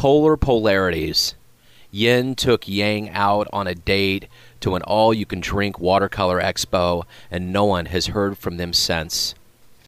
Polar polarities. Yin took Yang out on a date to an all you can drink watercolor expo, and no one has heard from them since.